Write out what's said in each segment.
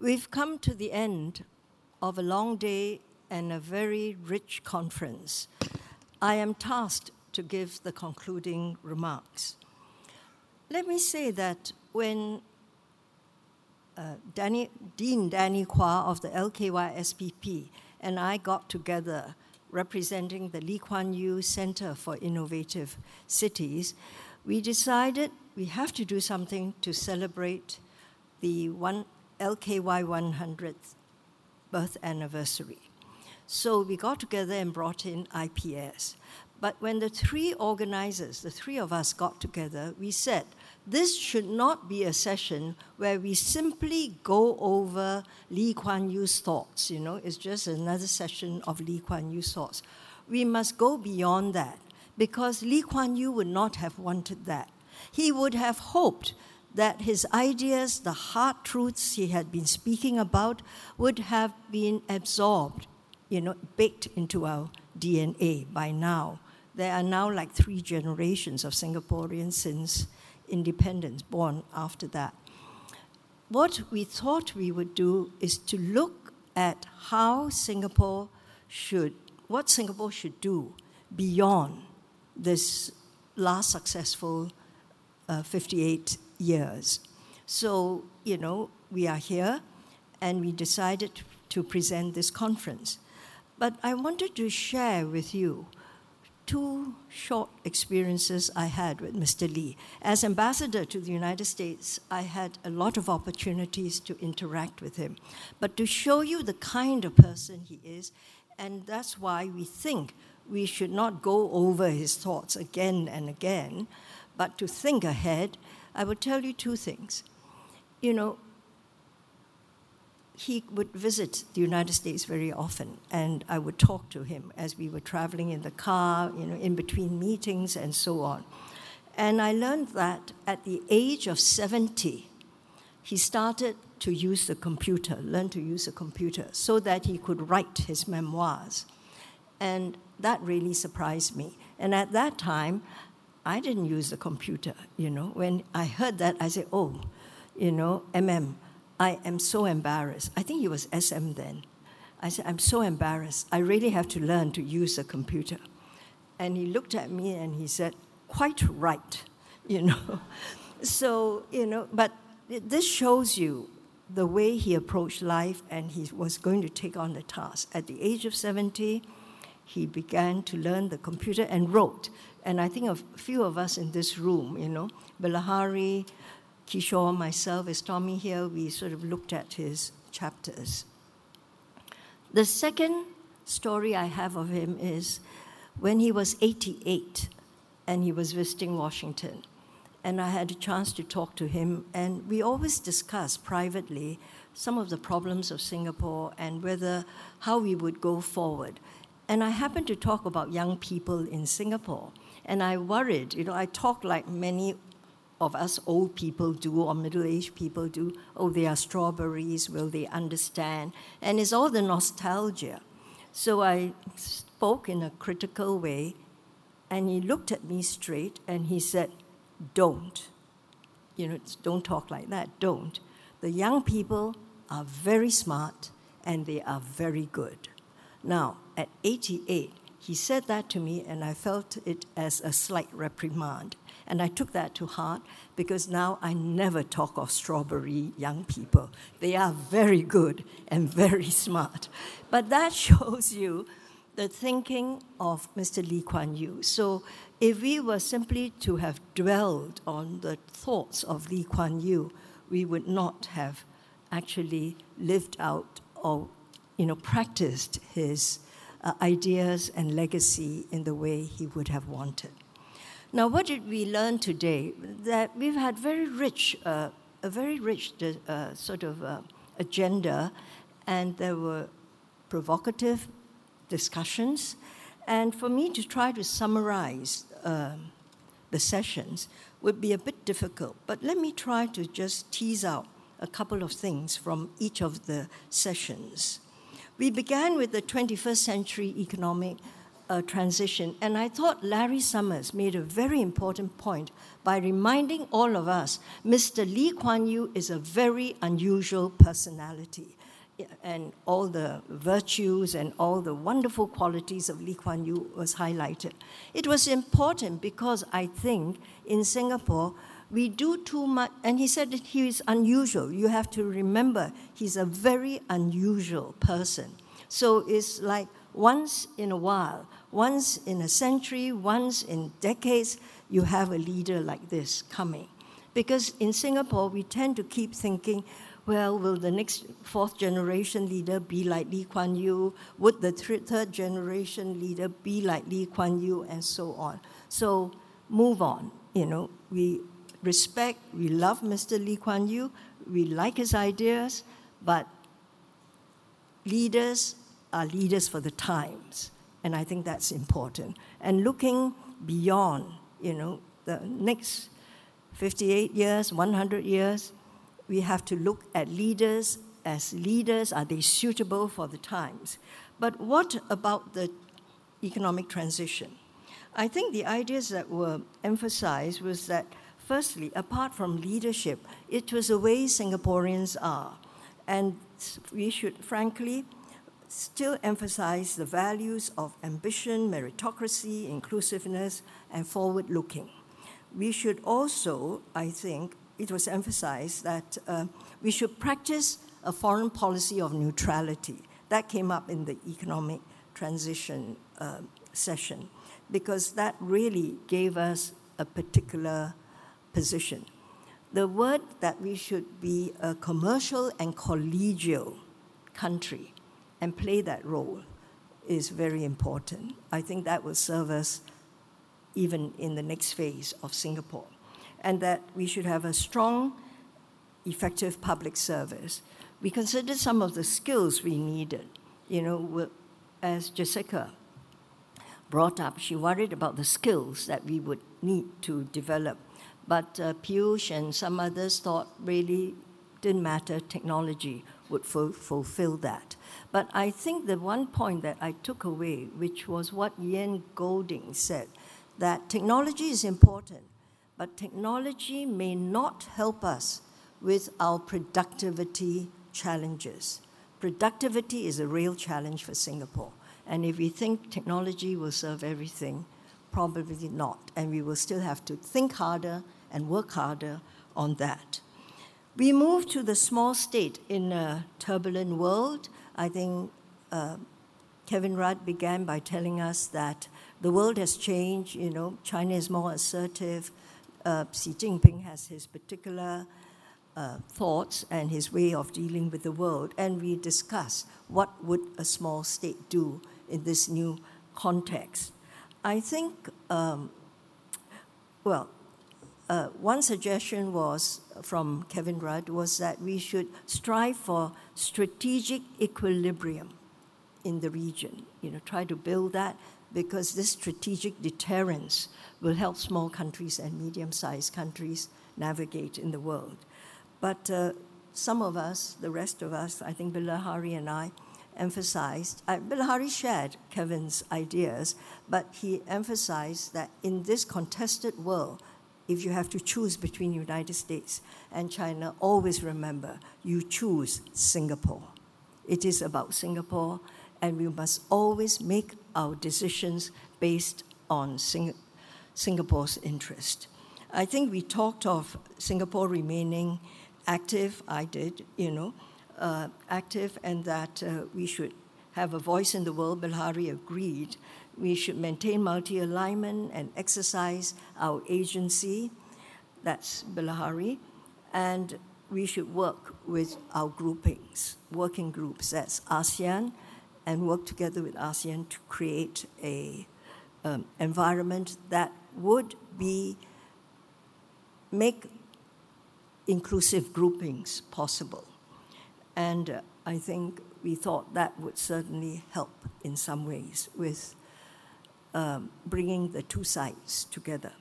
We've come to the end of a long day and a very rich conference. I am tasked to give the concluding remarks. Let me say that when uh, Danny, Dean Danny Quah of the LKY SPP and I got together representing the Lee Kuan Yew Center for Innovative Cities, we decided we have to do something to celebrate the one LKY 100th birth anniversary. So we got together and brought in IPS. But when the three organizers, the three of us got together, we said, this should not be a session where we simply go over Lee Kuan Yew's thoughts. You know, it's just another session of Lee Kuan Yew's thoughts. We must go beyond that because Lee Kuan Yew would not have wanted that. He would have hoped that his ideas, the hard truths he had been speaking about, would have been absorbed, you know, baked into our DNA by now. There are now like three generations of Singaporeans since independence born after that. What we thought we would do is to look at how Singapore should, what Singapore should do beyond this last successful uh, 58 years. So, you know, we are here and we decided to present this conference. But I wanted to share with you two short experiences I had with Mr. Lee. As ambassador to the United States, I had a lot of opportunities to interact with him. But to show you the kind of person he is, and that's why we think we should not go over his thoughts again and again, but to think ahead, I will tell you two things. You know, he would visit the United States very often, and I would talk to him as we were traveling in the car, you know, in between meetings and so on. And I learned that at the age of 70, he started to use the computer, learn to use a computer, so that he could write his memoirs. And that really surprised me. And at that time, I didn't use the computer, you know. When I heard that, I said, oh, you know, MM, I am so embarrassed. I think he was SM then. I said, I'm so embarrassed. I really have to learn to use a computer. And he looked at me and he said, quite right, you know. so, you know, but this shows you the way he approached life and he was going to take on the task. At the age of 70, he began to learn the computer and wrote. And I think a few of us in this room, you know, Bilahari, Kishore, myself, as Tommy here, we sort of looked at his chapters. The second story I have of him is when he was 88 and he was visiting Washington. And I had a chance to talk to him, and we always discuss privately some of the problems of Singapore and whether how we would go forward. And I happened to talk about young people in Singapore. And I worried, you know, I talk like many of us old people do or middle aged people do. Oh, they are strawberries, will they understand? And it's all the nostalgia. So I spoke in a critical way, and he looked at me straight and he said, Don't. You know, don't talk like that, don't. The young people are very smart and they are very good. Now, at 88, he said that to me, and I felt it as a slight reprimand. And I took that to heart because now I never talk of strawberry young people. They are very good and very smart. But that shows you the thinking of Mr. Lee Kuan Yew. So if we were simply to have dwelled on the thoughts of Lee Kuan Yew, we would not have actually lived out or you know, practiced his uh, ideas and legacy in the way he would have wanted. Now, what did we learn today? That we've had very rich, uh, a very rich uh, sort of uh, agenda, and there were provocative discussions. And for me to try to summarize um, the sessions would be a bit difficult, but let me try to just tease out a couple of things from each of the sessions. We began with the 21st century economic uh, transition. And I thought Larry Summers made a very important point by reminding all of us Mr. Lee Kuan Yew is a very unusual personality. And all the virtues and all the wonderful qualities of Lee Kuan Yew was highlighted. It was important because I think in Singapore, we do too much, and he said that he is unusual. You have to remember, he's a very unusual person. So it's like once in a while, once in a century, once in decades, you have a leader like this coming. Because in Singapore, we tend to keep thinking, well, will the next fourth generation leader be like Lee Kuan Yew? Would the third generation leader be like Lee Kuan Yew? And so on. So move on. You know, we respect, we love Mr. Lee Kuan Yew, we like his ideas, but leaders are leaders for the times. And I think that's important. And looking beyond, you know, the next 58 years, 100 years, we have to look at leaders as leaders. Are they suitable for the times? But what about the economic transition? I think the ideas that were emphasized was that, firstly, apart from leadership, it was the way Singaporeans are. And we should, frankly, still emphasize the values of ambition, meritocracy, inclusiveness, and forward looking. We should also, I think, it was emphasized that uh, we should practice a foreign policy of neutrality. That came up in the economic transition uh, session because that really gave us a particular position. The word that we should be a commercial and collegial country and play that role is very important. I think that will serve us even in the next phase of Singapore. And that we should have a strong, effective public service. We considered some of the skills we needed. You know, as Jessica brought up, she worried about the skills that we would need to develop. But uh, Piyush and some others thought really didn't matter, technology would ful- fulfill that. But I think the one point that I took away, which was what Ian Goldin said, that technology is important, but technology may not help us with our productivity challenges. Productivity is a real challenge for Singapore. And if we think technology will serve everything, probably not. And we will still have to think harder and work harder on that. We move to the small state in a turbulent world. I think uh, Kevin Rudd began by telling us that the world has changed. You know, China is more assertive. Uh, Xi Jinping has his particular uh, thoughts and his way of dealing with the world, and we discuss what would a small state do in this new context. I think, um, well, uh, one suggestion was from Kevin Rudd was that we should strive for strategic equilibrium in the region. You know, try to build that because this strategic deterrence will help small countries and medium-sized countries navigate in the world. But uh, some of us, the rest of us, I think Bilahari and I, emphasized, uh, Bilahari shared Kevin's ideas, but he emphasized that in this contested world, if you have to choose between United States and China, always remember you choose Singapore. It is about Singapore, and we must always make our decisions based on Sing- Singapore's interest. I think we talked of Singapore remaining active. I did, you know, uh, active, and that uh, we should have a voice in the world. Bilahari agreed we should maintain multi alignment and exercise our agency. That's Bilahari. And we should work with our groupings, working groups, that's ASEAN, and work together with ASEAN to create a um, environment that would be make inclusive groupings possible. And uh, I think we thought that would certainly help in some ways with um, bringing the two sides together.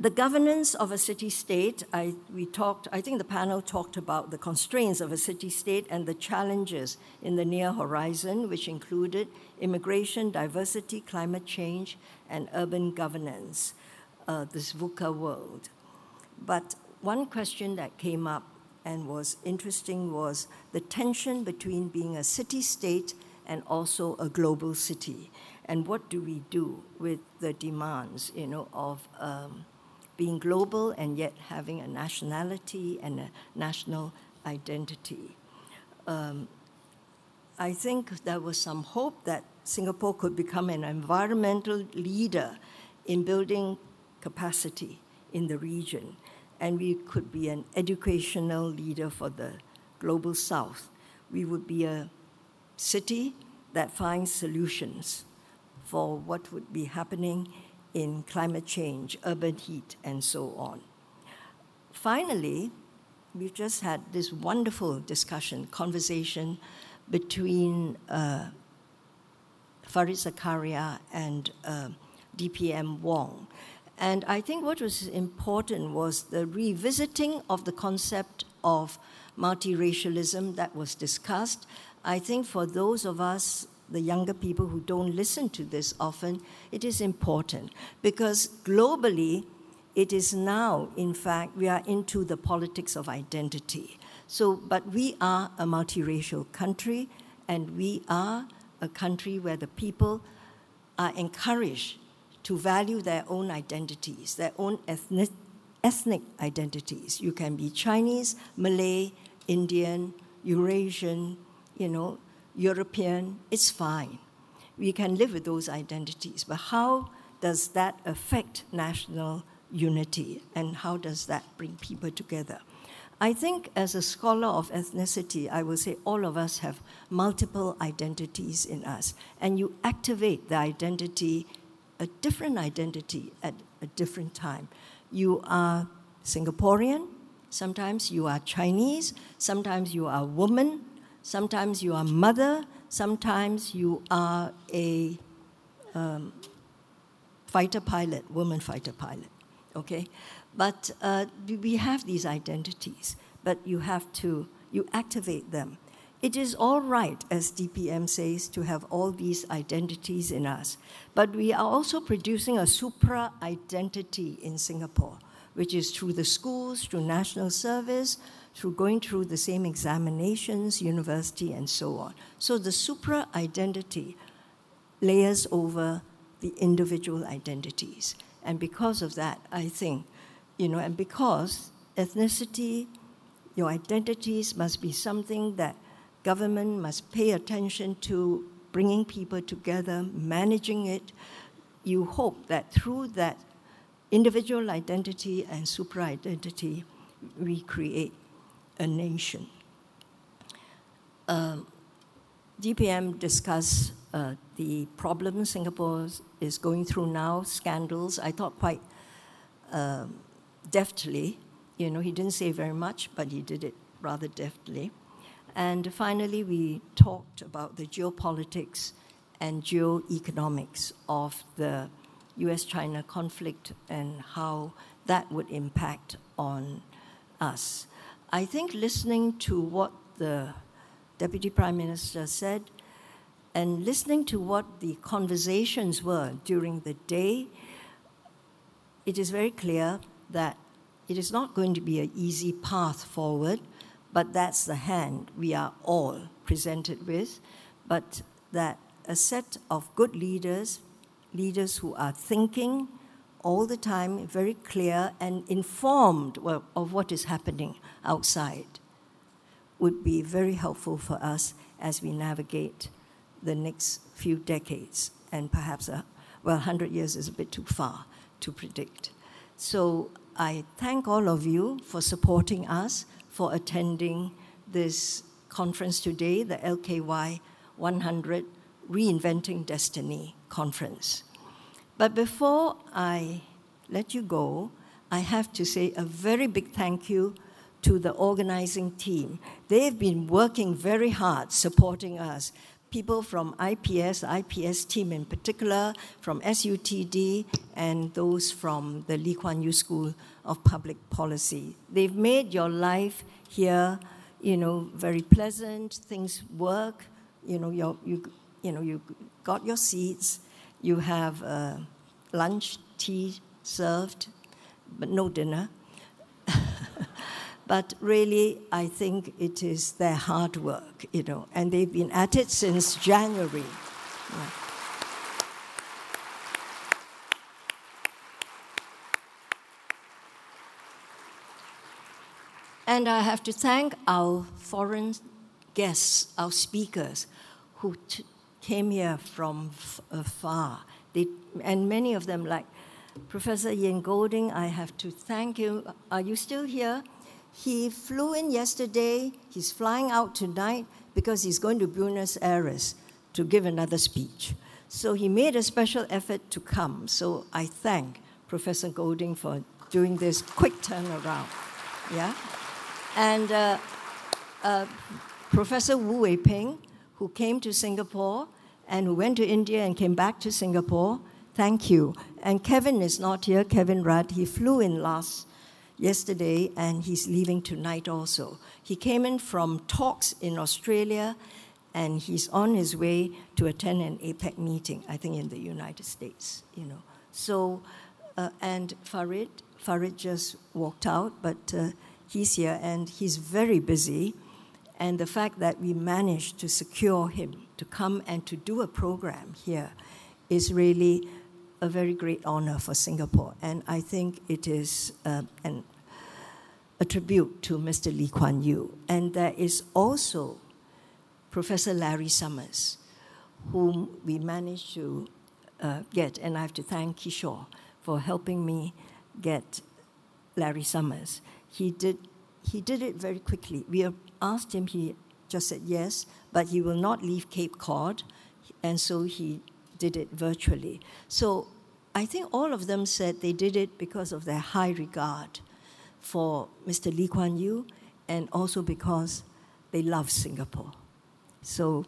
the governance of a city state, I, we talked, I think the panel talked about the constraints of a city state and the challenges in the near horizon, which included immigration, diversity, climate change, and urban governance, uh, this VUCA world. But one question that came up and was interesting was the tension between being a city state and also a global city. And what do we do with the demands, you know, of um, being global and yet having a nationality and a national identity. Um, I think there was some hope that Singapore could become an environmental leader in building capacity in the region, and we could be an educational leader for the global south. We would be a city that finds solutions for what would be happening in climate change, urban heat, and so on. Finally, we've just had this wonderful discussion, conversation between uh, Fareed Zakaria and uh, DPM Wong. And I think what was important was the revisiting of the concept of multiracialism that was discussed. I think for those of us the younger people who don't listen to this often, it is important because globally, it is now, in fact, we are into the politics of identity. So, but we are a multiracial country, and we are a country where the people are encouraged to value their own identities, their own ethnic, ethnic identities. You can be Chinese, Malay, Indian, Eurasian, you know, European, it's fine. We can live with those identities. But how does that affect national unity and how does that bring people together? I think, as a scholar of ethnicity, I will say all of us have multiple identities in us, and you activate the identity, a different identity at a different time. You are Singaporean, sometimes you are Chinese, sometimes you are woman, Sometimes you are mother, sometimes you are a um, fighter pilot, woman fighter pilot, okay? But uh, we have these identities, but you have to, you activate them. It is all right, as DPM says, to have all these identities in us, but we are also producing a supra identity in Singapore, which is through the schools, through national service, through going through the same examinations, university, and so on. So the supra identity layers over the individual identities. And because of that, I think, you know, and because ethnicity, your identities must be something that government must pay attention to, bringing people together, managing it. You hope that through that individual identity and super identity, we create a nation. Um, DPM discussed uh, the problems Singapore is going through now, scandals. I thought quite um, deftly. You know, he didn't say very much, but he did it rather deftly. And finally, we talked about the geopolitics and geoeconomics of the US China conflict and how that would impact on us. I think listening to what the Deputy Prime Minister said and listening to what the conversations were during the day, it is very clear that it is not going to be an easy path forward, but that's the hand we are all presented with. But that a set of good leaders, leaders who are thinking all the time, very clear and informed of what is happening outside, would be very helpful for us as we navigate the next few decades. And perhaps, a, well, 100 years is a bit too far to predict. So I thank all of you for supporting us, for attending this conference today, the LKY 100 Reinventing Destiny conference. But before I let you go, I have to say a very big thank you to the organizing team. They've been working very hard supporting us, people from IPS, IPS team in particular, from SUTD, and those from the Lee Kuan Yew School of Public Policy. They've made your life here, you know, very pleasant. Things work. You know, you you know, you got your seats. You have uh, lunch, tea served, but no dinner. But really, I think it is their hard work, you know, and they've been at it since January. Yeah. And I have to thank our foreign guests, our speakers, who t- came here from afar. They, and many of them, like Professor Ian Goldin, I have to thank you. Are you still here? He flew in yesterday, he's flying out tonight because he's going to Buenos Aires to give another speech. So he made a special effort to come. So I thank Professor Goldin for doing this quick turnaround. Yeah? And uh, uh, Professor Wu Wei-ping, who came to Singapore and who went to India and came back to Singapore, thank you. And Kevin is not here, Kevin Rudd. He flew in last yesterday, and he's leaving tonight also. He came in from talks in Australia, and he's on his way to attend an APEC meeting, I think in the United States, you know. So, uh, and Fareed, Fareed just walked out, but uh, he's here, and he's very busy. And the fact that we managed to secure him to come and to do a program here is really a very great honor for Singapore. And I think it is uh, an, a tribute to Mr. Lee Kuan Yew. And there is also Professor Larry Summers, whom we managed to uh, get. And I have to thank Kishore for helping me get Larry Summers. He did, he did it very quickly. We asked him, he just said yes, but he will not leave Cape Cod. And so he did it virtually. So I think all of them said they did it because of their high regard for Mr. Lee Kuan Yew and also because they love Singapore. So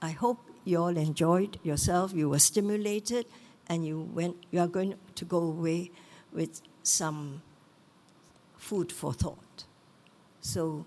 I hope you all enjoyed yourself, you were stimulated, and you, went, you are going to go away with some food for thought. So